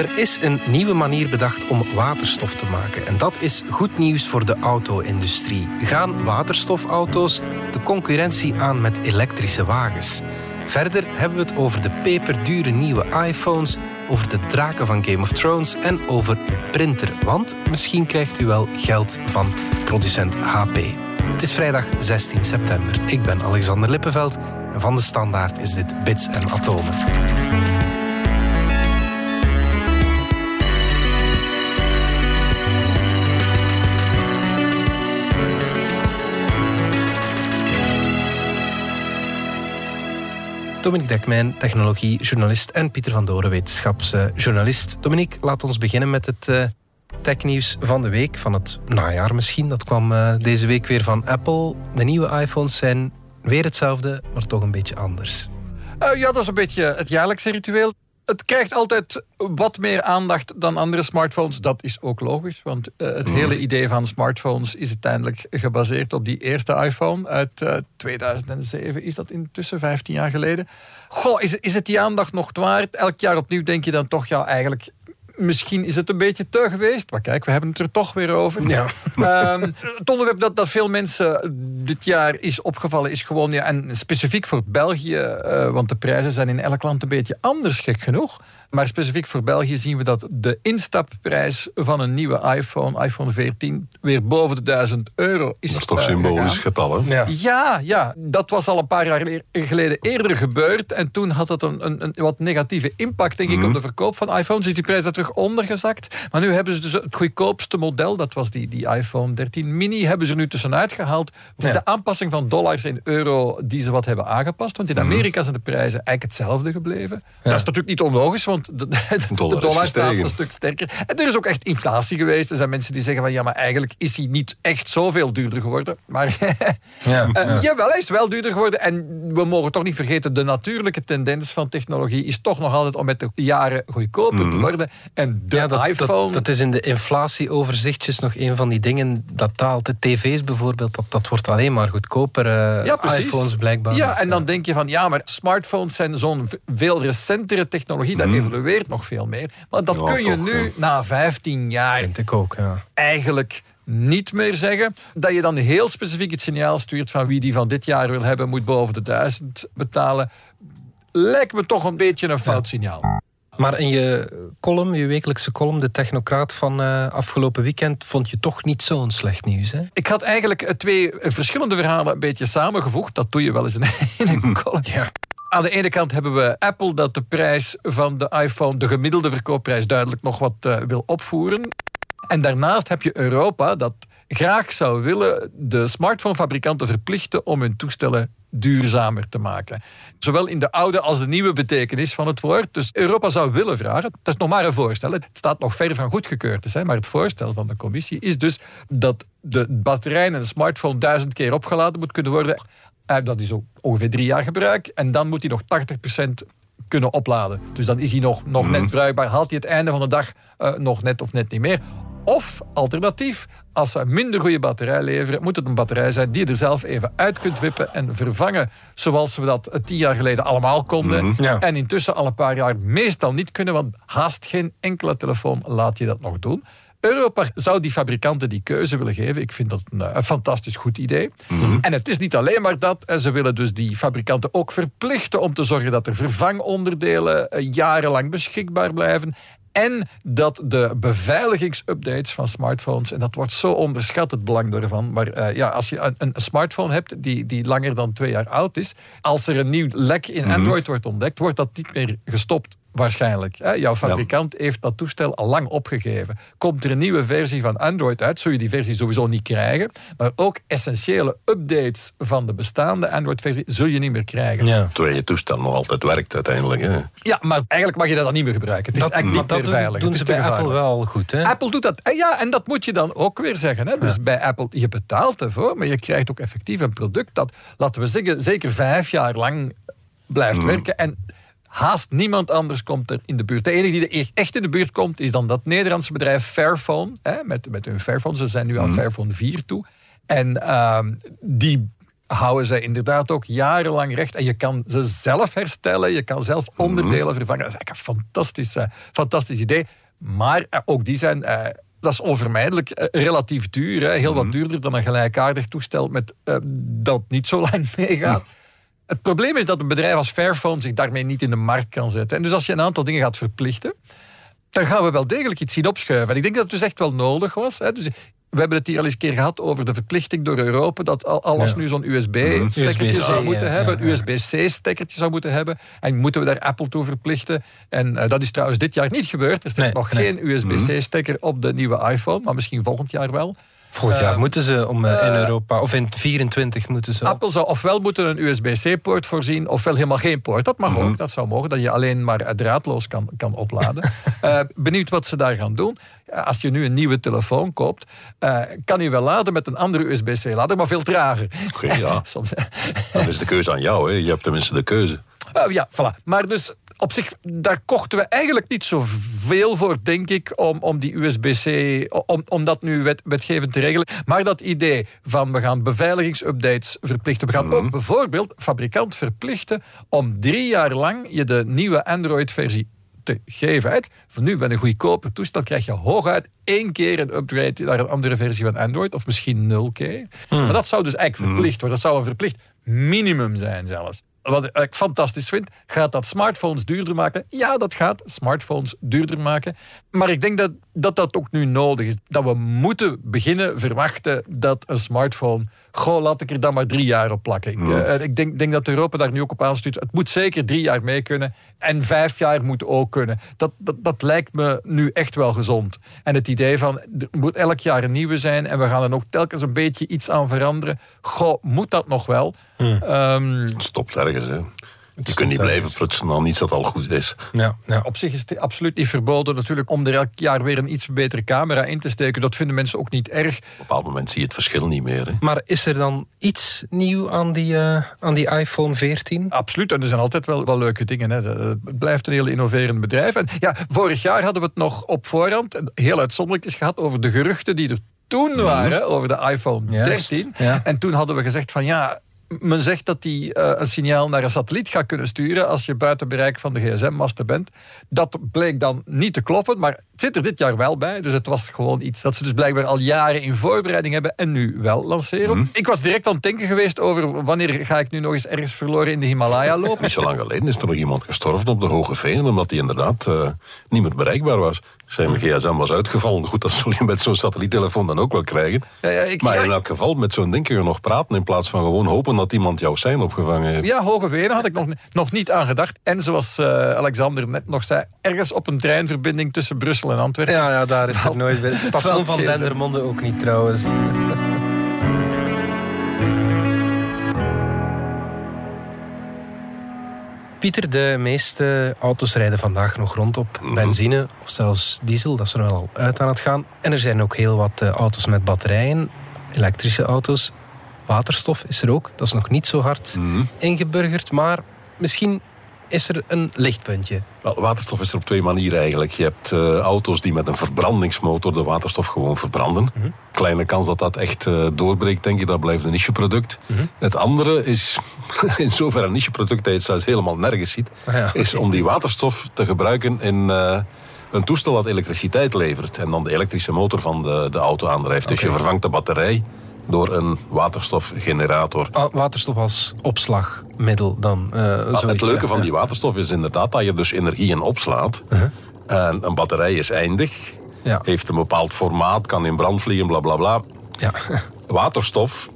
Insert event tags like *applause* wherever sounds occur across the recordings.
Er is een nieuwe manier bedacht om waterstof te maken. En dat is goed nieuws voor de auto-industrie. Gaan waterstofauto's de concurrentie aan met elektrische wagens? Verder hebben we het over de peperdure nieuwe iPhones, over de draken van Game of Thrones en over uw printer. Want misschien krijgt u wel geld van producent HP. Het is vrijdag 16 september. Ik ben Alexander Lippenveld en van de Standaard is dit Bits en Atomen. Dominique Dekmijn, technologiejournalist en Pieter van Doren, wetenschapsjournalist. Dominique, laat ons beginnen met het uh, technieuws van de week, van het najaar misschien. Dat kwam uh, deze week weer van Apple. De nieuwe iPhones zijn weer hetzelfde, maar toch een beetje anders. Uh, ja, dat is een beetje het jaarlijkse ritueel het krijgt altijd wat meer aandacht dan andere smartphones. Dat is ook logisch, want uh, het mm. hele idee van smartphones is uiteindelijk gebaseerd op die eerste iPhone uit uh, 2007. Is dat intussen 15 jaar geleden? Goh, is, is het die aandacht nog waard? Elk jaar opnieuw denk je dan toch, ja, eigenlijk misschien is het een beetje te geweest. Maar kijk, we hebben het er toch weer over. Ja. Um, het onderwerp dat, dat veel mensen dit jaar is opgevallen is gewoon... Ja, en specifiek voor België, uh, want de prijzen zijn in elk land een beetje anders, gek genoeg. Maar specifiek voor België zien we dat de instapprijs van een nieuwe iPhone, iPhone 14, weer boven de 1000 euro is. Dat is toch uh, symbolisch getal, hè? Ja. ja. Ja, dat was al een paar jaar geleden eerder gebeurd. En toen had dat een, een, een wat negatieve impact, denk ik, mm. op de verkoop van iPhones. Is die prijs daar terug ondergezakt. Maar nu hebben ze dus het goedkoopste model, dat was die, die iPhone 13 mini, hebben ze er nu tussenuit gehaald. Het is de aanpassing van dollars in euro die ze wat hebben aangepast. Want in Amerika zijn de prijzen eigenlijk hetzelfde gebleven. Dat is natuurlijk niet onlogisch, want *laughs* de, de, dollar, de dollar staat een stuk sterker. En er is ook echt inflatie geweest. Er zijn mensen die zeggen van ja, maar eigenlijk is hij niet echt zoveel duurder geworden. Maar *laughs* ja, uh, jawel, hij is wel duurder geworden. En we mogen toch niet vergeten, de natuurlijke tendens van technologie is toch nog altijd om met de jaren goedkoper mm. te worden. En de ja, dat, iPhone... Dat, is in de inflatieoverzichtjes nog een van die dingen dat daalt. De tv's bijvoorbeeld, dat, dat wordt alleen maar goedkoper. Uh, ja, iPhones blijkbaar. Ja, en dan denk je van ja, maar smartphones zijn zo'n veel recentere technologie. Dat mm. Evolueert nog veel meer. Maar dat kun je nu na 15 jaar... Vind ik ook, ja. Eigenlijk niet meer zeggen. Dat je dan heel specifiek het signaal stuurt van wie die van dit jaar wil hebben, moet boven de 1000 betalen. Lijkt me toch een beetje een fout signaal. Maar in je column, je wekelijkse column, de Technocraat van uh, afgelopen weekend, vond je toch niet zo'n slecht nieuws, hè? Ik had eigenlijk eh, twee verschillende verhalen een beetje samengevoegd. Dat doe je wel eens in een *laughs* column. Ja. Aan de ene kant hebben we Apple dat de prijs van de iPhone, de gemiddelde verkoopprijs, duidelijk nog wat uh, wil opvoeren. En daarnaast heb je Europa dat graag zou willen de smartphonefabrikanten verplichten om hun toestellen duurzamer te maken. Zowel in de oude als de nieuwe betekenis van het woord. Dus Europa zou willen vragen, dat is nog maar een voorstel, het staat nog ver van goedgekeurd te zijn, maar het voorstel van de commissie is dus dat de batterij in een smartphone duizend keer opgeladen moet kunnen worden. Uh, dat is ook ongeveer drie jaar gebruik. En dan moet hij nog 80% kunnen opladen. Dus dan is hij nog, nog net mhm. bruikbaar. Haalt hij het einde van de dag uh, nog net of net niet meer. Of alternatief, als ze een minder goede batterij leveren, moet het een batterij zijn die je er zelf even uit kunt wippen en vervangen. Zoals we dat tien jaar geleden allemaal konden. Mm -hmm. En intussen al een paar jaar meestal niet kunnen, want haast geen enkele telefoon laat je dat nog doen. Europa zou die fabrikanten die keuze willen geven. Ik vind dat een, een fantastisch goed idee. Mhm. En het is niet alleen maar dat. Ze willen dus die fabrikanten ook verplichten om te zorgen dat er vervangonderdelen eh, jarenlang beschikbaar blijven. En dat de beveiligingsupdates van smartphones, en dat wordt zo onderschat het belang daarvan. Maar uh, ja, als je een, een, smartphone hebt die, die langer dan twee jaar oud is, als er een nieuw lek in mhm. Android wordt ontdekt, wordt dat niet meer gestopt. Waarschijnlijk. Jouw fabrikant heeft dat toestel al lang opgegeven. Komt er een nieuwe versie van Android uit, zul je die versie sowieso niet krijgen. Maar ook essentiële updates van de bestaande Android-versie zul je niet meer krijgen. Ja. Terwijl je toestel nog altijd werkt uiteindelijk. Hè? Ja, maar eigenlijk mag je dat dan niet meer gebruiken. Het is eigenlijk niet meer dat veilig. doen ze bij Apple wel goed. Hè? Apple doet dat. Ja, en dat moet je dan ook weer zeggen. Hè? Dus bij Apple, je betaalt ervoor, maar je krijgt ook effectief een product dat, laten we zeggen, zeker vijf jaar lang blijft mm. werken. En Haast niemand anders komt er in de buurt. De enige die er echt in de buurt komt, is dan dat Nederlandse bedrijf Fairphone. Hè, met, met hun Fairphone. Ze zijn nu aan mm. Fairphone 4 toe. En uh, die houden zij inderdaad ook jarenlang recht. En je kan ze zelf herstellen, je kan zelf Mhm. onderdelen vervangen. Dat is eigenlijk een fantastisch, fantastisch idee. Maar eh, ook die zijn... eh, dat is onvermijdelijk eh, relatief duur. Hè. Heel Mhm. wat duurder dan een gelijkaardig toestel met, eh, dat niet zo lang *laughs* meegaat. Het probleem is dat een bedrijf als Fairphone zich daarmee niet in de markt kan zetten. En dus als je een aantal dingen gaat verplichten, dan gaan we wel degelijk iets zien opschuiven. En ik denk dat het dus echt wel nodig was. Hè. Dus we hebben het hier al eens een keer gehad over de verplichting door Europa dat al- alles Ja. nu zo'n USB-stekkertje USB-C, zou moeten ja, hebben, ja, een. USB-C-stekkertje zou moeten hebben. En moeten we daar Apple toe verplichten? En eh, dat is trouwens dit jaar niet gebeurd. Er staat Nee, nog nee. geen USB-C-stekker op de nieuwe iPhone, maar misschien volgend jaar wel. Volgend jaar Eh, moeten ze om eh, in eh, Europa, of in 24 moeten ze. Apple zou ofwel moeten een USB-C-poort voorzien, ofwel helemaal geen poort. Dat mag ook, dat zou mogen, dat je alleen maar draadloos kan, kan opladen. *laughs* Eh, benieuwd wat ze daar gaan doen. Als je nu een nieuwe telefoon koopt, eh, kan je wel laden met een andere USB-C-lader, maar veel trager. Oké, ja. *laughs* Soms, Dan is de keuze aan jou. Hè. Je hebt tenminste de keuze. Ja, voilà. Maar dus op zich, daar kochten we eigenlijk niet zoveel voor, denk ik, om, om die USB-C, om, om dat nu wet, wetgevend te regelen. Maar dat idee van we gaan beveiligingsupdates verplichten. We gaan ook bijvoorbeeld fabrikant verplichten om drie jaar lang je de nieuwe Android-versie te geven. Hè. Voor nu, met een goedkoper toestel, krijg je hooguit één keer een upgrade naar een andere versie van Android, of misschien nul keer. Maar dat zou dus eigenlijk verplicht worden. Dat zou een verplicht minimum zijn zelfs. Wat ik fantastisch vind, gaat dat smartphones duurder maken? Ja, dat gaat smartphones duurder maken. Maar ik denk dat dat, dat ook nu nodig is. Dat we moeten beginnen verwachten dat een smartphone... Goh, laat ik er dan maar drie jaar op plakken. Ik, eh, ik denk, denk dat Europa daar nu ook op aanstuurt. Het moet zeker drie jaar mee kunnen. En vijf jaar moet ook kunnen. Dat, dat, dat lijkt me nu echt wel gezond. En het idee van, er moet elk jaar een nieuwe zijn... en we gaan er ook telkens een beetje iets aan veranderen. Goh, moet dat nog wel? Ehm, Het stopt ergens. Hè. Je kunt niet blijven prutsen aan iets dat al goed is. Ja, ja. Op zich is het absoluut niet verboden natuurlijk om er elk jaar weer een iets betere camera in te steken. Dat vinden mensen ook niet erg. Op een bepaald moment zie je het verschil niet meer. Hè. Maar is er dan iets nieuw aan die, eh, aan die iPhone 14? Absoluut, en er zijn altijd wel, wel leuke dingen. Hè. Het blijft een heel innoverend bedrijf. En ja, vorig jaar hadden we het nog op voorhand, heel uitzonderlijk is gehad, over de geruchten die er toen waren over de iPhone Juist, 13. ja. En toen hadden we gezegd van ja, men zegt dat die eh, een signaal naar een satelliet gaat kunnen sturen als je buiten bereik van de gsm-masten bent. Dat bleek dan niet te kloppen, maar het zit er dit jaar wel bij. Dus het was gewoon iets dat ze dus blijkbaar al jaren in voorbereiding hebben en nu wel lanceren. Ik was direct aan het denken geweest over wanneer ga ik nu nog eens ergens verloren in de Himalaya lopen. Niet zo lang geleden is er nog iemand gestorven op de Hoge Veen, omdat hij inderdaad eh, niet meer bereikbaar was. Zijn gsm was uitgevallen. Goed, dat zul je met zo'n satelliettelefoon dan ook wel krijgen. Ja, ja, ik- maar ja, in elk geval, met zo'n ding kun je nog praten in plaats van gewoon hopen dat iemand jouw sein opgevangen heeft. Ja, Hoge Venen had ik nog, nog niet aan gedacht. En zoals eh, Alexander net nog zei, ergens op een treinverbinding tussen Brussel en Antwerpen. Ja, ja daar is er nooit bij. Het station van. Dendermonde ook niet trouwens. Pieter, de meeste auto's rijden vandaag nog rond op benzine of zelfs diesel. Dat is er wel al uit aan het gaan. En er zijn ook heel wat eh, auto's met batterijen, elektrische auto's. Waterstof is er ook. Dat is nog niet zo hard Mhm. ingeburgerd, maar misschien is er een lichtpuntje. Wel, waterstof is er op twee manieren eigenlijk. Je hebt eh, auto's die met een verbrandingsmotor de waterstof gewoon verbranden. Kleine kans dat dat echt eh, doorbreekt, denk ik. Dat blijft een nicheproduct. Het andere is, *laughs* in zoverre een nicheproduct dat je het zelfs helemaal nergens ziet, Ah ja. is om die waterstof te gebruiken in eh, een toestel dat elektriciteit levert. En dan de elektrische motor van de, de auto aandrijft. Dus je vervangt de batterij door een waterstofgenerator. Ah, Waterstof als opslagmiddel dan. Maar zoiets, het leuke ja. van die waterstof is inderdaad dat je dus energie in opslaat. En een batterij is eindig, Ja. heeft een bepaald formaat, kan in brand vliegen, bla bla bla. Ja. Waterstof,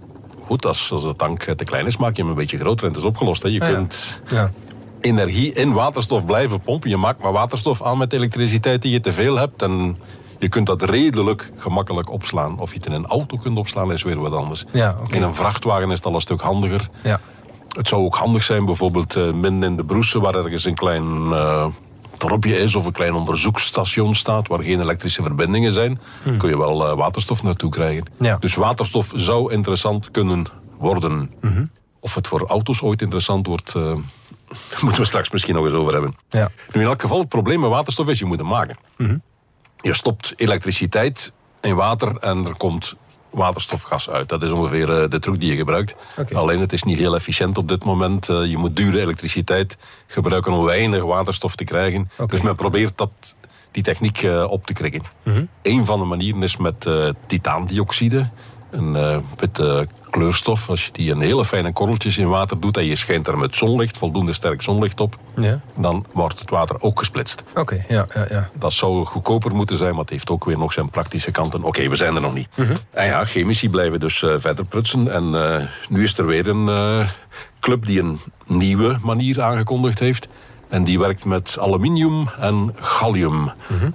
goed, als, als de tank te klein is, maak je hem een beetje groter en het is opgelost. Hè. Je Ah, kunt ja. energie in waterstof blijven pompen. Je maakt maar waterstof aan met elektriciteit die je te veel hebt. En je kunt dat redelijk gemakkelijk opslaan. Of je het in een auto kunt opslaan, is weer wat anders. Ja. In een vrachtwagen is het al een stuk handiger. ja. Het zou ook handig zijn, bijvoorbeeld eh midden in de Broese, waar ergens een klein eh, dorpje is of een klein onderzoeksstation staat, waar geen elektrische verbindingen zijn, kun je wel eh, waterstof naartoe krijgen. Hmm. Ja. Dus waterstof zou interessant kunnen worden. Mhm. Of het voor auto's ooit interessant wordt, *laughs* moeten we straks misschien nog eens over hebben. Ja. Nu, in elk geval, het probleem met waterstof is, je moet hem maken. Mhm. Je stopt elektriciteit in water en er komt waterstofgas uit. Dat is ongeveer eh, de truc die je gebruikt. Alleen het is niet heel efficiënt op dit moment. Eh, je moet dure elektriciteit gebruiken om weinig waterstof te krijgen. Dus men probeert dat, die techniek eh, op te krikken. Mm Een van de manieren is met titaandioxide een uh, witte kleurstof. Als je die in hele fijne korreltjes in water doet en je schijnt er met zonlicht, voldoende sterk zonlicht op, ja. dan wordt het water ook gesplitst. Oké, ja, ja, ja. Dat zou goedkoper moeten zijn, maar het heeft ook weer nog zijn praktische kanten. Oké, we zijn er nog niet. Mhm. En ja, chemici blijven dus uh, verder prutsen. En uh, nu is er weer een club die een nieuwe manier aangekondigd heeft. En die werkt met aluminium en gallium.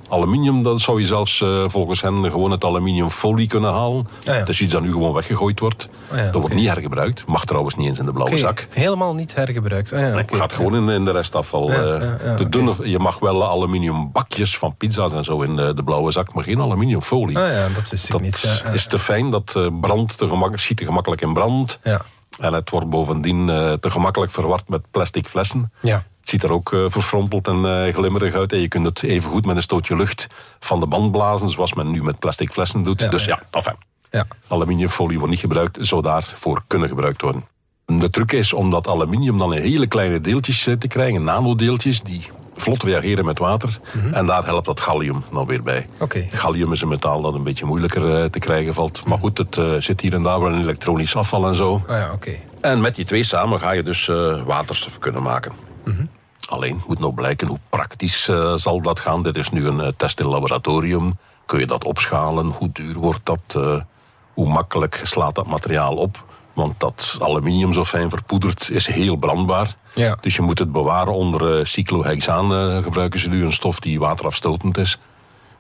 Aluminium, dat zou je zelfs uh, volgens hen gewoon het aluminiumfolie kunnen halen. Ah, ja. Dat is iets dat nu gewoon weggegooid wordt. Ah, ja, dat wordt niet hergebruikt. Mag trouwens niet eens in de blauwe zak. Helemaal niet hergebruikt. Ah, ja, nee, gaat gewoon in, in, de restafval. Uh, de dunne, je mag wel aluminium bakjes van pizza's en zo in de, de blauwe zak, maar geen aluminiumfolie. Ah, ja, dat wist ik dat niet. is te fijn, dat uh, brandt te gemakkelijk, schiet te gemakkelijk in brand. Ja. En het wordt bovendien te gemakkelijk verward met plastic flessen. Ja ziet er ook uh, verfrompeld en uh, glimmerig uit. En je kunt het even goed met een stootje lucht van de band blazen, zoals men nu met plastic flessen doet. dus ja, enfin. Ja. Aluminiumfolie wordt niet gebruikt, zou daarvoor kunnen gebruikt worden. De truc is om dat aluminium dan in hele kleine deeltjes eh, te krijgen, nanodeeltjes, die vlot reageren met water. Mhm. En daar helpt dat gallium dan weer bij. Okay. Gallium is een metaal dat een beetje moeilijker te krijgen valt. Maar goed, het zit hier en daar wel in elektronisch afval en zo. Oh ja, okay. En met die twee samen ga je dus waterstof kunnen maken. Mm Alleen moet nog blijken hoe praktisch uh, zal dat gaan. Dit is nu een uh, test in laboratorium. Kun je dat opschalen? Hoe duur wordt dat? Uh, hoe makkelijk slaat dat materiaal op? Want dat aluminium zo fijn verpoederd is heel brandbaar. Ja. Dus je moet het bewaren onder cyclohexaan. gebruiken ze nu een stof die waterafstotend is.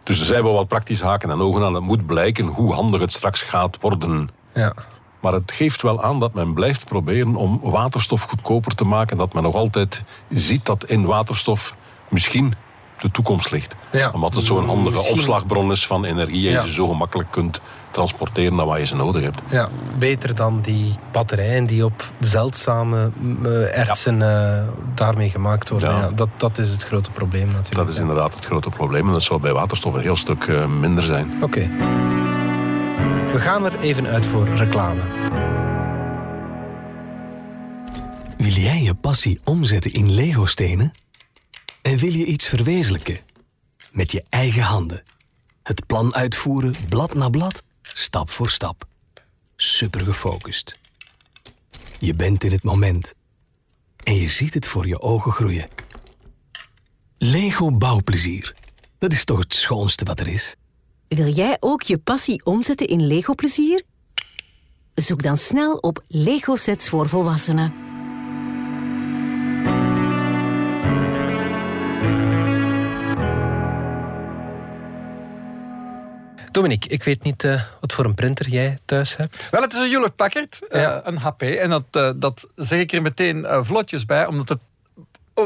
Dus er zijn wel wat praktische haken en ogen aan. Het moet blijken hoe handig het straks gaat worden. Ja. Maar het geeft wel aan dat men blijft proberen om waterstof goedkoper te maken. Dat men nog altijd ziet dat in waterstof misschien de toekomst ligt. Ja. Omdat het zo'n handige misschien... opslagbron is van energie en je zo gemakkelijk kunt transporteren naar waar je ze nodig hebt. Ja, beter dan die batterijen die op zeldzame uh, ertsen uh, daarmee gemaakt worden. Ja. dat, dat is het grote probleem natuurlijk. Dat is inderdaad het grote probleem en dat zou bij waterstof een heel stuk uh, minder zijn. Oké. We gaan er even uit voor reclame. Wil jij je passie omzetten in Lego-stenen? En wil je iets verwezenlijken? Met je eigen handen. Het plan uitvoeren, blad na blad, stap voor stap. Super gefocust. Je bent in het moment. En je ziet het voor je ogen groeien. Lego bouwplezier. Dat is toch het schoonste wat er is? Wil jij ook je passie omzetten in Lego-plezier? Zoek dan snel op Lego-sets voor volwassenen. Dominique, ik weet niet uh, wat voor een printer jij thuis hebt. Wel, het is een Hewlett Packard, uh, een HP. En dat, uh, dat zeg ik er meteen vlotjes bij, omdat het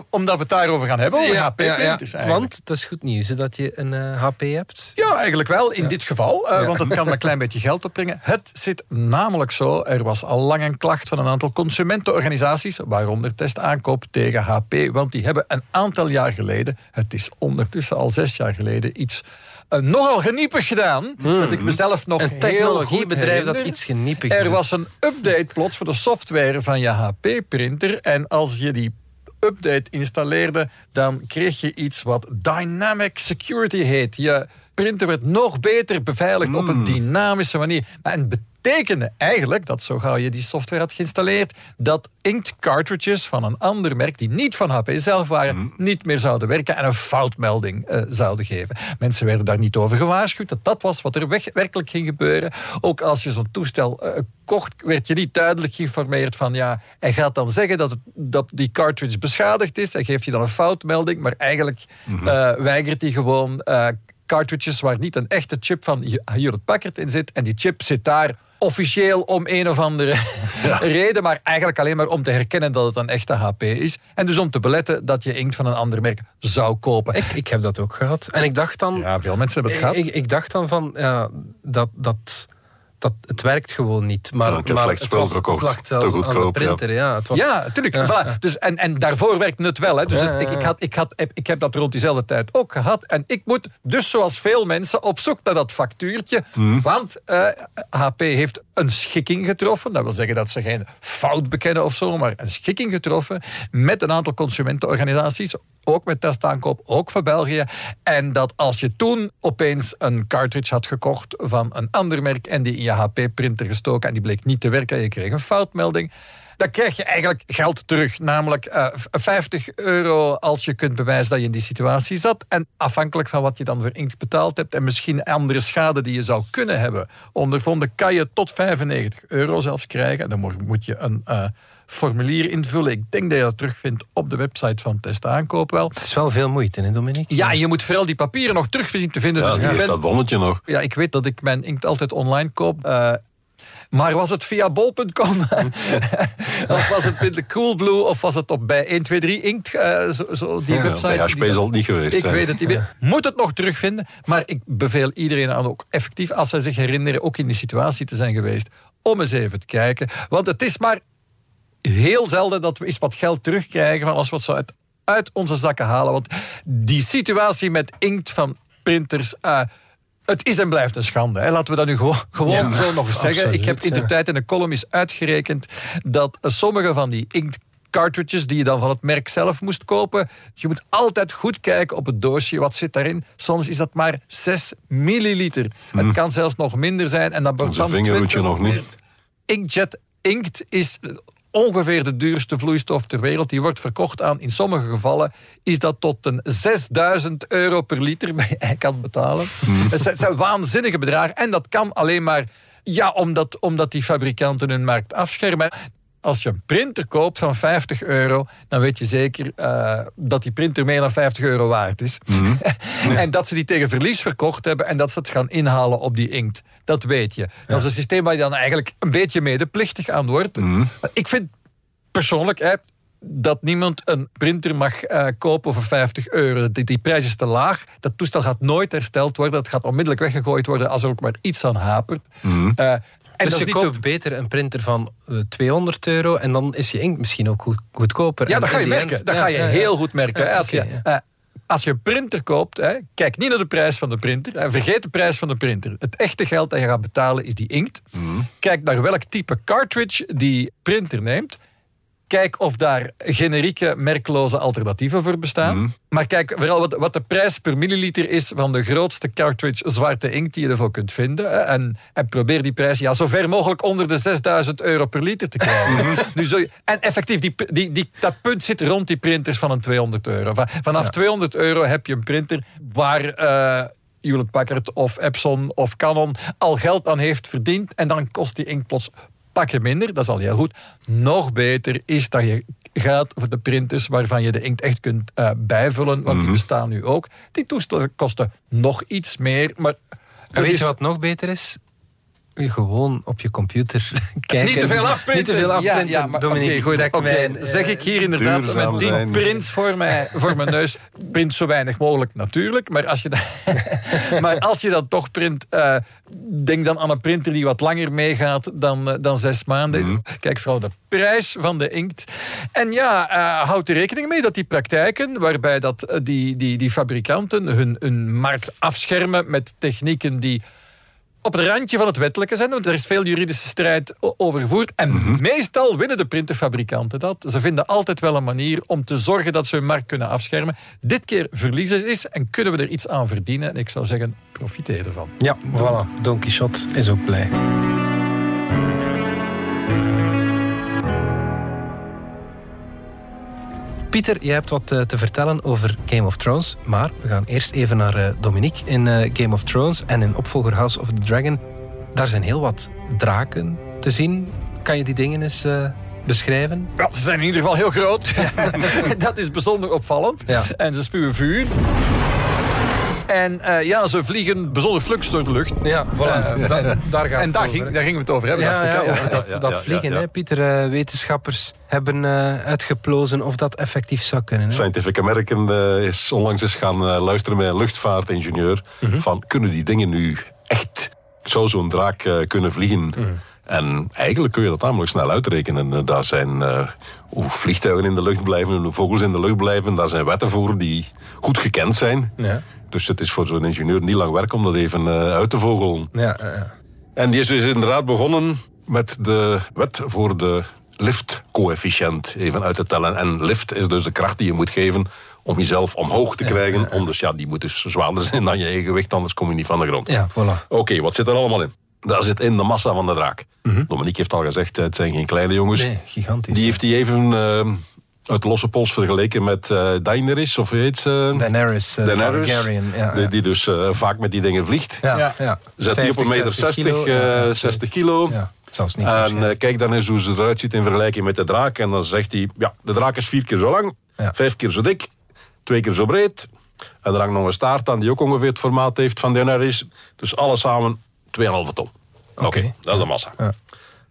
omdat we het daarover gaan hebben, over HP-printers ja, Want dat is goed nieuws, dat je een HP eh, hebt. Ja, eigenlijk wel, in dit geval. Uh, want het kan een klein beetje geld opbrengen. Het zit namelijk zo, er was al lang een klacht van een aantal consumentenorganisaties, waaronder testaankoop tegen HP. Want die hebben een aantal jaar geleden, het is ondertussen al zes jaar geleden, iets uh, nogal geniepig gedaan. Hmm. Dat ik mezelf nog een technologiebedrijf dat iets geniepig Er was een update plots voor de software van je HP-printer. En als je die update installeerde, dan kreeg je iets wat Dynamic Security heet. Je printer werd nog beter beveiligd op een hmm. dynamische manier. En betekende eigenlijk dat zo gauw je die software had geïnstalleerd, dat inkt cartridges van een ander merk, die niet van HP zelf waren, hmm. niet meer zouden werken en een foutmelding uh, zouden geven. Mensen werden daar niet over gewaarschuwd. Dat dat was wat er werkelijk ging gebeuren. Ook als je zo'n toestel uh, kocht, werd je niet duidelijk geïnformeerd van ja, hij gaat dan zeggen dat, het, dat die cartridge beschadigd is. Hij geeft je dan een foutmelding, maar eigenlijk mm weigert hij gewoon cartridges waar niet een echte chip van Hewlett Packard in zit. En die chip zit daar officieel om een of andere *laughs* reden, maar eigenlijk alleen maar om te herkennen dat het een echte HP is. En dus om te beletten dat je inkt van een ander merk zou kopen. Ik, ik heb dat ook gehad. En ik dacht dan... Ja, veel mensen hebben het gehad. Ik, ik dacht dan van, ja, dat... dat dat, het werkt gewoon niet. Maar, Ja, heb maar het was verkocht. Te goedkoop, ja. printer. Ja. het was, Ja, natuurlijk. Ja. Voilà. Dus, en, en daarvoor werkt het wel. Hè. Dus het- ik, ik, had, ik, had, ik heb dat rond diezelfde tijd ook gehad. En ik moet dus zoals veel mensen op zoek naar dat factuurtje. Mhm. Want eh, HP heeft een schikking getroffen. Dat wil zeggen dat ze geen fout bekennen of zo, maar een schikking getroffen met een aantal consumentenorganisaties. Ook met testaankoop, ook voor België. En dat als je toen opeens een cartridge had gekocht van een ander merk en die in je HP-printer gestoken en die bleek niet te werken en je kreeg een foutmelding, dan krijg je eigenlijk geld terug. Namelijk eh, v- 50 euro als je kunt bewijzen dat je in die situatie zat. En afhankelijk van wat je dan voor inkt betaald hebt en misschien andere schade die je zou kunnen hebben ondervonden, kan je tot 95 euro zelfs krijgen. En dan mo- moet je een eh, formulier invullen. Ik denk dat je dat terugvindt op de website van Test Aankoop wel. Het is wel veel moeite, hè, Dominique? Ja, je moet vooral die papieren nog terug zien te vinden. Ja, dus ik ben- dat bonnetje nog. ja, ik weet dat ik mijn inkt altijd online koop. eh, maar was het via bol.com? *laughs* of was het met de Coolblue? Of was het op bij 123 Inkt? eh, zo, zo die Ja, website. HP zal het niet geweest ik weet het niet meer. Moet het nog terugvinden. Maar ik beveel iedereen aan ook effectief, als zij zich herinneren, ook in die situatie te zijn geweest, om eens even te kijken. Want het is maar heel zelden dat we eens wat geld terugkrijgen van als we het zo uit, uit onze zakken halen. Want die situatie met inkt van printers. eh, het is en blijft een schande. Hè. Laten we dat nu gewoon, gewoon Ja, zo nog eens zeggen. absoluut, ik heb in de tijd in een column eens uitgerekend dat sommige van die inkt cartridges die je dan van het merk zelf moest kopen. Je moet altijd goed kijken op het doosje. Wat zit daarin? Soms is dat maar 6 milliliter. Het kan zelfs nog minder zijn. En dan vingerhoedje 20 nog niet. meer. Inkjet inkt is ongeveer de duurste vloeistof ter wereld. Die wordt verkocht aan, in sommige gevallen, is dat tot een 6000 euro per liter *laughs* bij je kan betalen. Het zijn, het zijn waanzinnige bedragen. En dat kan alleen maar, ja, omdat, omdat die fabrikanten hun markt afschermen. Als je een printer koopt van 50 euro, dan weet je zeker eh, dat die printer meer dan 50 euro waard is. *laughs* en dat ze die tegen verlies verkocht hebben en dat ze het gaan inhalen op die inkt. Dat weet je. Dat is een systeem waar je dan eigenlijk een beetje medeplichtig aan wordt. Maar Ik vind persoonlijk hè, dat niemand een printer mag eh, kopen voor 50 euro. Die, die prijs is te laag. Dat toestel gaat nooit hersteld worden. Het gaat onmiddellijk weggegooid worden als er ook maar iets aan hapert. Eh, en dus dat je koopt te- beter een printer van eh, 200 euro en dan is je inkt misschien ook goed, goedkoper. Ja, En dat ga je merken. end- Dat ja, ga je ja, ja. heel goed merken. Hè. Als, je, ja. eh, als je een printer koopt, hè, kijk niet naar de prijs van de printer. Vergeet de prijs van de printer. Het echte geld dat je gaat betalen is die inkt. Kijk naar welk type cartridge die printer neemt. Kijk of daar generieke, merkloze alternatieven voor bestaan. Maar kijk vooral wat, wat de prijs per milliliter is van de grootste cartridge zwarte inkt die je ervoor kunt vinden. hè. En, en probeer die prijs ja, zo ver mogelijk onder de 6000 euro per liter te krijgen. *laughs* nu zo, en effectief, die, die, die, dat punt zit rond die printers van een 200 euro. Va- Vanaf 200 euro heb je een printer waar... eh Hewlett Packard of Epson of Canon al geld aan heeft verdiend. En dan kost die inkt plots pakken minder. Dat is al heel goed. Nog beter is dat je gaat voor de printers waarvan je de inkt echt kunt eh, bijvullen. Want die bestaan nu ook. Die toestellen kosten nog iets meer. Maar En weet is- je wat nog beter is? Je gewoon op je computer *laughs* kijken. Niet te veel afprinten. Niet te veel afprinten. Ja, ja, maar Dominique, goed, oké. mijn, eh, zeg ik hier inderdaad duurzaam met zijn. prints voor, mij, voor mijn neus. Print zo weinig mogelijk natuurlijk. Maar als je, dat, *laughs* maar als je dat toch print, eh, denk dan aan een printer die wat langer meegaat dan, eh, dan zes maanden. Kijk vooral de prijs van de inkt. En ja, eh, houd er rekening mee dat die praktijken, waarbij dat, eh, die, die, die fabrikanten hun, hun markt afschermen met technieken die op het randje van het wettelijke zijn. Want er is veel juridische strijd over gevoerd. En meestal winnen de printerfabrikanten dat. Ze vinden altijd wel een manier om te zorgen dat ze hun markt kunnen afschermen. Dit keer verliezen ze is en kunnen we er iets aan verdienen. En ik zou zeggen, profiteer ervan. Ja, voilà. Don Quixote is ook blij. Pieter, jij hebt wat eh, te vertellen over Game of Thrones. Maar we gaan eerst even naar eh, Dominique in eh, Game of Thrones en in opvolger House of the Dragon. Daar zijn heel wat draken te zien. Kan je die dingen eens beschrijven? Ja, ze zijn in ieder geval heel groot. *laughs* *laughs* dat is bijzonder opvallend. Ja. En ze spuwen vuur. En eh, ja, ze vliegen bijzonder flux door de lucht. Ja, voilà. Da- daar gaat *laughs* En het daar, over, ging, daar gingen we het over hebben. Ja, ja, over dat, ja, dat vliegen, ja. Hè, Pieter. eh, wetenschappers hebben eh, uitgeplozen of dat effectief zou kunnen. Hè? Scientific American eh, is onlangs eens gaan eh, luisteren met een luchtvaartingenieur. Van kunnen die dingen nu echt zou zo'n draak eh, kunnen vliegen? Mm. En eigenlijk kun je dat namelijk snel uitrekenen. Eh, Daar zijn eh, hoe vliegtuigen in de lucht blijven, hoe vogels in de lucht blijven. Daar zijn wetten voor die goed gekend zijn. Ja. Dus het is voor zo'n ingenieur niet lang werk om dat even eh, uit te vogelen. Ja. En die is dus inderdaad begonnen met de wet voor de liftcoëfficiënt even uit te tellen. En lift is dus de kracht die je moet geven om jezelf omhoog te krijgen. Om dus, ja, die moet dus zwaarder zijn dan je eigen gewicht, anders kom je niet van de grond. ja voilà. Oké, wat zit er allemaal in? Daar zit in de massa van de draak. Dominique heeft al gezegd, het zijn geen kleine jongens. Nee, gigantisch. Die heeft hij even eh, uit losse pols vergeleken met eh Daenerys, of hoe heet ze? Daenerys, eh, Daenerys, Targaryen. Ja, die, ja. die dus eh, vaak met die dingen vliegt. Ja, Ja. Zet die op een 50, meter 60, kilo. eh, Ja, ja, 60 kilo. Ja, zelfs niet. En eh, kijk dan eens hoe ze eruit ziet in vergelijking met de draak. En dan zegt hij, ja, de draak is vier keer zo lang, Ja. vijf keer zo dik, twee keer zo breed. En er hangt nog een staart aan die ook ongeveer het formaat heeft van Daenerys. Dus alles samen 2,5 ton. Oké, Oké. dat is de massa.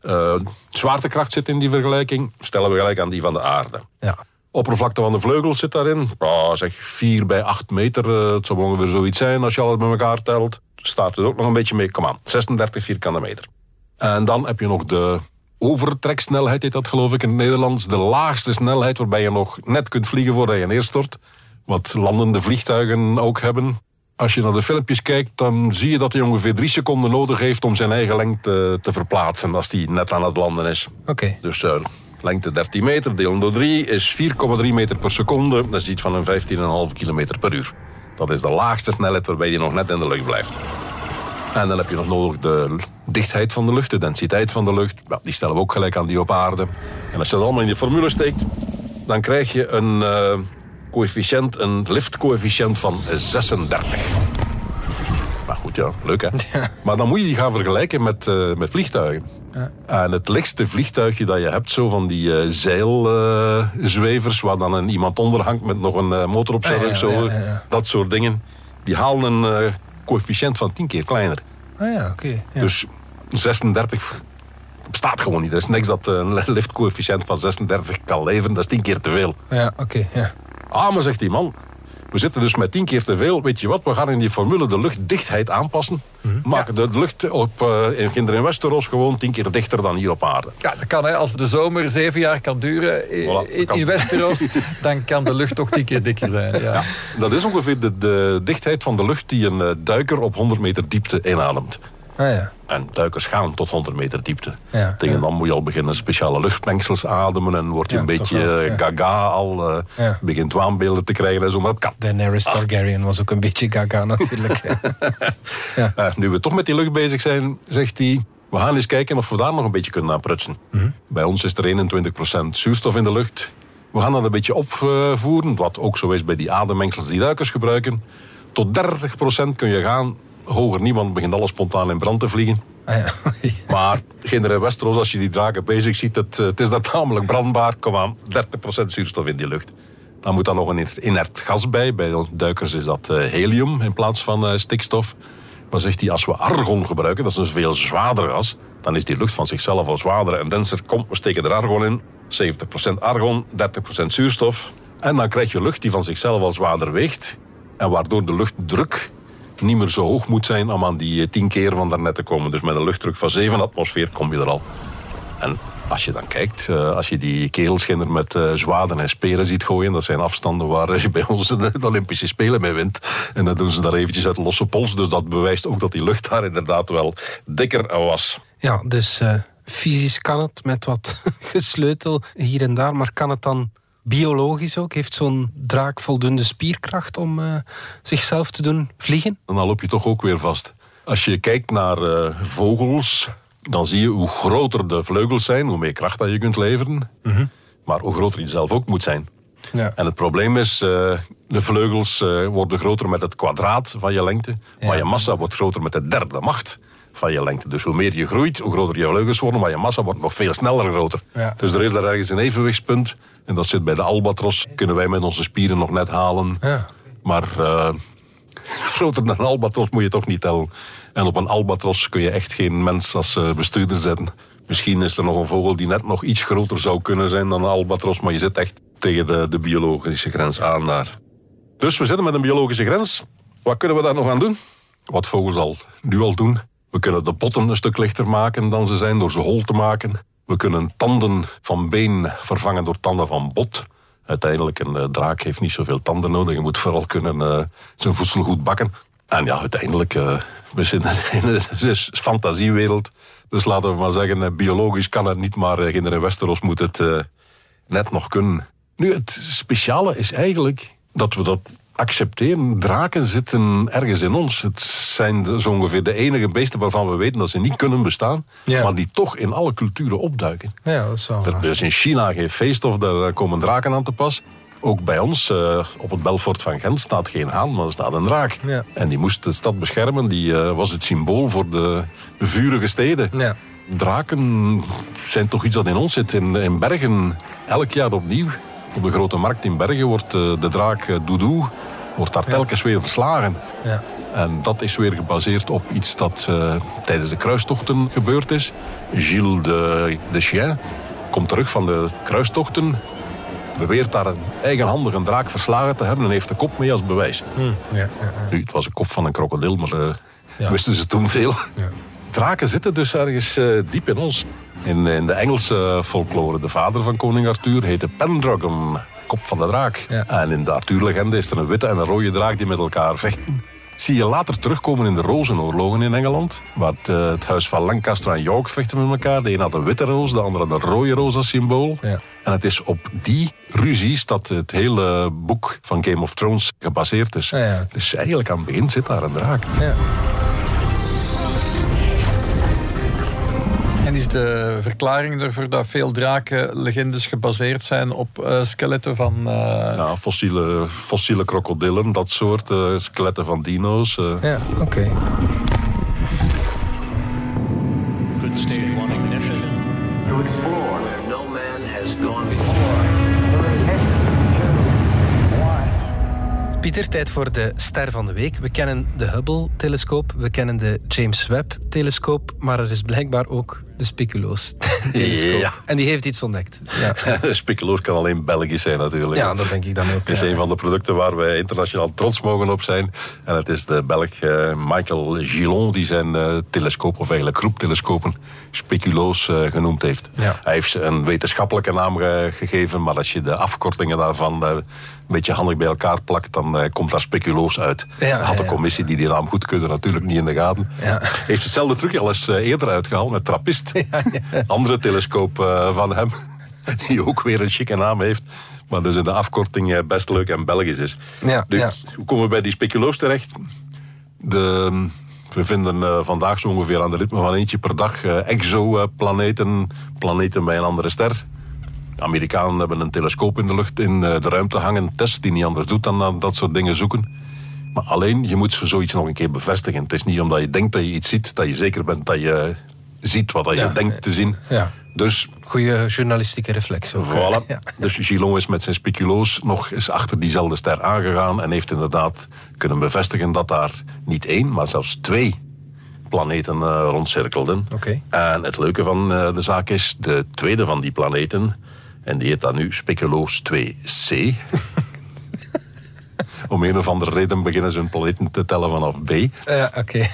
Eh, zwaartekracht zit in die vergelijking. Stellen we gelijk aan die van de aarde. ja. Oppervlakte van de vleugels zit daarin. Zeg 4 bij 8 meter. eh, het zou ongeveer zoiets zijn als je alles bij elkaar telt. Staat er ook nog een beetje mee. Kom aan, 36 vierkante meter. En dan heb je nog de overtreksnelheid, heet dat geloof ik in het Nederlands. De laagste snelheid waarbij je nog net kunt vliegen voordat je neerstort. Wat landende vliegtuigen ook hebben. Als je naar de filmpjes kijkt, dan zie je dat hij ongeveer drie seconden nodig heeft om zijn eigen lengte te verplaatsen als hij net aan het landen is. Oké. Dus eh, lengte 13 meter, delen door 3 is 4,3 meter per seconde. Dat is iets van een 15,5 kilometer per uur. Dat is de laagste snelheid waarbij je nog net in de lucht blijft. En dan heb je nog nodig de dichtheid van de lucht, de densiteit van de lucht. Ja, die stellen we ook gelijk aan die op aarde. En als je dat allemaal in die formule steekt, dan krijg je een eh coëfficiënt, een liftcoëfficiënt van 36. Maar goed, ja, leuk hè. *laughs* Maar dan moet je die gaan vergelijken met, eh, met vliegtuigen. En het lichtste vliegtuigje dat je hebt, zo van die eh, zeilzwevers, waar dan een, iemand onder hangt met nog een eh, motor op ja, of zo, ja, ja, ja. dat soort dingen, die halen een coëfficiënt van 10 keer kleiner. Ah ja, oké. ja. Dus 36 bestaat gewoon niet. Er is niks dat een liftcoëfficiënt van 36 kan leveren. Dat is 10 keer te veel. Ja, oké. ja. Ah, maar zegt die man. We zitten dus met 10 keer te veel. Weet je wat? We gaan in die formule de luchtdichtheid aanpassen. Maken de lucht op, eh, in Ginder Westeros gewoon 10 keer dichter dan hier op aarde. Ja, dat kan. Hè. Als de zomer zeven jaar kan duren Voilà, in, kan. in Westeros, *laughs* dan kan de lucht ook tien keer dikker zijn. Ja. Dat is ongeveer de, de dichtheid van de lucht die een eh, duiker op 100 meter diepte inademt. Ah ja. En duikers gaan tot 100 meter diepte. Ja, Tegen ja. dan moet je al beginnen speciale luchtmengsels ademen en word je een beetje wel, eh, gaga al, Ja. begint waanbeelden te krijgen en zo, maar dat kan. Daenerys Targaryen was ook een beetje gaga *laughs* natuurlijk. *laughs* Eh, nu we toch met die lucht bezig zijn, zegt hij... We gaan eens kijken of we daar nog een beetje kunnen aan prutsen. Mhm. Bij ons is er 21% zuurstof in de lucht. We gaan dat een beetje opvoeren, wat ook zo is bij die ademmengsels die duikers gebruiken. Tot 30% kun je gaan. Hoger niemand begint alles spontaan in brand te vliegen. ah ja. *laughs* Maar Ginder Westeros, als je die draken bezig ziet, het, het is daar tamelijk brandbaar. Kom aan, 30% zuurstof in die lucht. Dan moet daar nog een inert gas bij. Bij de duikers is dat eh, helium in plaats van eh, stikstof. Maar zegt hij, als we argon gebruiken, dat is een veel zwaarder gas, dan is die lucht van zichzelf al zwaarder en denser. Kom, we steken er argon in. 70% argon, 30% zuurstof. En dan krijg je lucht die van zichzelf al zwaarder weegt. En waardoor de luchtdruk niet meer zo hoog moet zijn om aan die eh, 10 keer van daarnet te komen. Dus met een luchtdruk van 7 atmosfeer kom je er al. En als je dan kijkt, eh, als je die kegelschinner met eh, zwaarden en speren ziet gooien, dat zijn afstanden waar je bij ons de Olympische Spelen mee wint. En dan doen ze daar eventjes uit losse pols. Dus dat bewijst ook dat die lucht daar inderdaad wel dikker was. Ja, dus eh, fysisch kan het met wat *laughs* gesleutel hier en daar, maar kan het dan biologisch ook? Heeft zo'n draak voldoende spierkracht om eh, zichzelf te doen vliegen? En dan loop je toch ook weer vast. Als je kijkt naar eh, vogels, dan zie je hoe groter de vleugels zijn, hoe meer kracht dat je kunt leveren. Maar hoe groter je zelf ook moet zijn. Ja. En het probleem is, eh, de vleugels worden groter met het kwadraat van je lengte, maar je massa wordt groter met de derde macht van je lengte. Dus hoe meer je groeit, hoe groter je vleugels worden, maar je massa wordt nog veel sneller groter. Ja. Dus er is daar ergens een evenwichtspunt. En dat zit bij de albatros. Kunnen wij met onze spieren nog net halen. Ja. Maar eh, *laughs* groter dan een albatros moet je toch niet tellen. En op een albatros kun je echt geen mens als eh, bestuurder zetten. Misschien is er nog een vogel die net nog iets groter zou kunnen zijn dan een albatros. Maar je zit echt tegen de, de biologische grens aan daar. Dus we zitten met een biologische grens. Wat kunnen we daar nog aan doen? Wat vogels al nu al doen. We kunnen de potten een stuk lichter maken dan ze zijn door ze hol te maken. We kunnen tanden van been vervangen door tanden van bot. Uiteindelijk, een uh, draak heeft niet zoveel tanden nodig. Je moet vooral kunnen uh, zijn voedsel goed bakken. En ja, uiteindelijk, uh, we zitten *laughs* in een fantasiewereld. Dus laten we maar zeggen, biologisch kan het niet, maar in Westeros moet het net nog kunnen. Nu, het speciale is eigenlijk dat we dat accepteren. Draken zitten ergens in ons. Het zijn zo ongeveer de enige beesten waarvan we weten dat ze niet kunnen bestaan, maar die toch in alle culturen opduiken. Ja, dat is wel Er is in China geen feest of daar komen draken aan te pas. Ook bij ons, uh, op het Belfort van Gent, staat geen haan, maar er staat een draak. Ja. En die moest de stad beschermen. Die uh, was het symbool voor de, de vurige steden. Ja. Draken zijn toch iets dat in ons zit. In, in Bergen, elk jaar opnieuw. Op de grote markt in Bergen wordt uh, de draak Doudou wordt daar telkens weer verslagen. Ja. En dat is weer gebaseerd op iets dat uh, tijdens de kruistochten gebeurd is. Gilles de, de Chien komt terug van de kruistochten. Beweert daar een eigenhandig een draak verslagen te hebben en heeft de kop mee als bewijs. Hm. Ja, ja, ja. Nu, het was een kop van een krokodil, maar uh, wisten ze toen veel. Draken zitten dus ergens uh, diep in ons. In, in de Engelse folklore, de vader van koning Arthur heette Pendragon kop van de draak. Ja. En in de Arthur-legende is er een witte en een rode draak die met elkaar vechten. Zie je later terugkomen in de rozenoorlogen in Engeland. Waar het, uh, het huis van Lancaster en York vechten met elkaar. De een had een witte roos, de andere had een rode roos als symbool. Ja. En het is op die ruzies dat het hele boek van Game of Thrones gebaseerd is. Ja, ja. Dus eigenlijk aan het begin zit daar een draak. Is de verklaring ervoor dat veel drakenlegendes gebaseerd zijn op uh, skeletten van... Uh... Ja, fossiele, fossiele krokodillen, dat soort uh, skeletten van dino's. Ja, oké. Okay. Good stage one ignition. To explore where no man has gone before. Pieter, tijd voor de ster van de week. We kennen de Hubble-telescoop, we kennen de James Webb-telescoop, maar er is blijkbaar ook de Speculoos-telescoop. *laughs* Ja. En die heeft iets ontdekt. Ja, *laughs* Speculoos kan alleen Belgisch zijn natuurlijk. ja dat denk ik dan ook. Het is ja. een van de producten waar wij internationaal trots mogen op zijn. En het is de Belg eh, Michael Gillon die zijn eh, telescoop, of eigenlijk groeptelescopen, Speculoos eh, genoemd heeft. Ja. Hij heeft ze een wetenschappelijke naam ge- gegeven, maar als je de afkortingen daarvan beetje handig bij elkaar plakt, dan eh, komt daar Speculoos uit. Ja, Had de commissie die die naam goedkeurde natuurlijk niet in de gaten. Ja. Heeft hetzelfde trucje al eens eh, eerder uitgehaald met Trappist. *laughs* Andere telescoop eh, van hem, *laughs* die ook weer een chique naam heeft. Maar dus in de afkorting best leuk en Belgisch is. Ja, ja. Hoe komen we bij die speculoos terecht? De, we vinden vandaag zo ongeveer aan de ritme van eentje per dag exoplaneten, planeten bij een andere ster. De Amerikanen hebben een telescoop in de lucht, in eh, de ruimte hangen, test die niet anders doet dan aan dat soort dingen zoeken. Maar alleen, je moet zoiets nog een keer bevestigen. Het is niet omdat je denkt dat je iets ziet, dat je zeker bent dat je ziet wat je Ja, denkt te zien. Ja. Dus Goeie journalistieke reflex ook. Voilà. *laughs* Ja. Dus Gillon is met zijn speculoos nog eens achter diezelfde ster aangegaan en heeft inderdaad kunnen bevestigen dat daar niet één, maar zelfs twee planeten eh, rondcirkelden. Oké. En het leuke van eh, de zaak is, de tweede van die planeten, en die heet dan nu Speculoos 2c. *laughs* Om een of andere reden beginnen ze hun planeten te tellen vanaf B. Ja, oké. *laughs*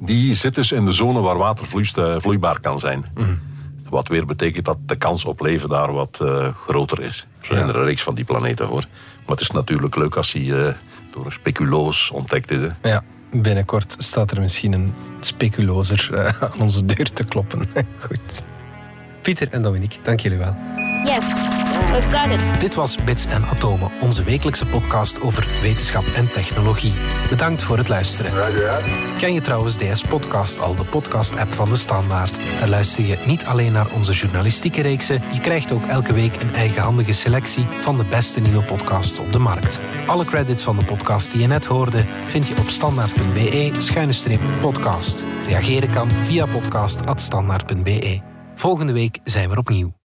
Die zit dus in de zone waar water eh, vloeibaar kan zijn. Mhm. Wat weer betekent dat de kans op leven daar wat eh, groter is. Zo zijn er een reeks van die planeten hoor. Maar het is natuurlijk leuk als hij eh, door een speculoos ontdekt is. hè. Ja, binnenkort staat er misschien een speculozer aan onze deur te kloppen. *laughs* Goed. Pieter en Dominique, dank jullie wel. Yes, we've got it. Dit was Bits en Atomen, onze wekelijkse podcast over wetenschap en technologie. Bedankt voor het luisteren. Ken je trouwens DS Podcast al, de podcast-app van de Standaard? Daar luister je niet alleen naar onze journalistieke reeksen, je krijgt ook elke week een eigenhandige selectie van de beste nieuwe podcasts op de markt. Alle credits van de podcast die je net hoorde vind je op standaard.be-podcast. Reageren kan via podcast.standaard.be. Volgende week zijn we opnieuw.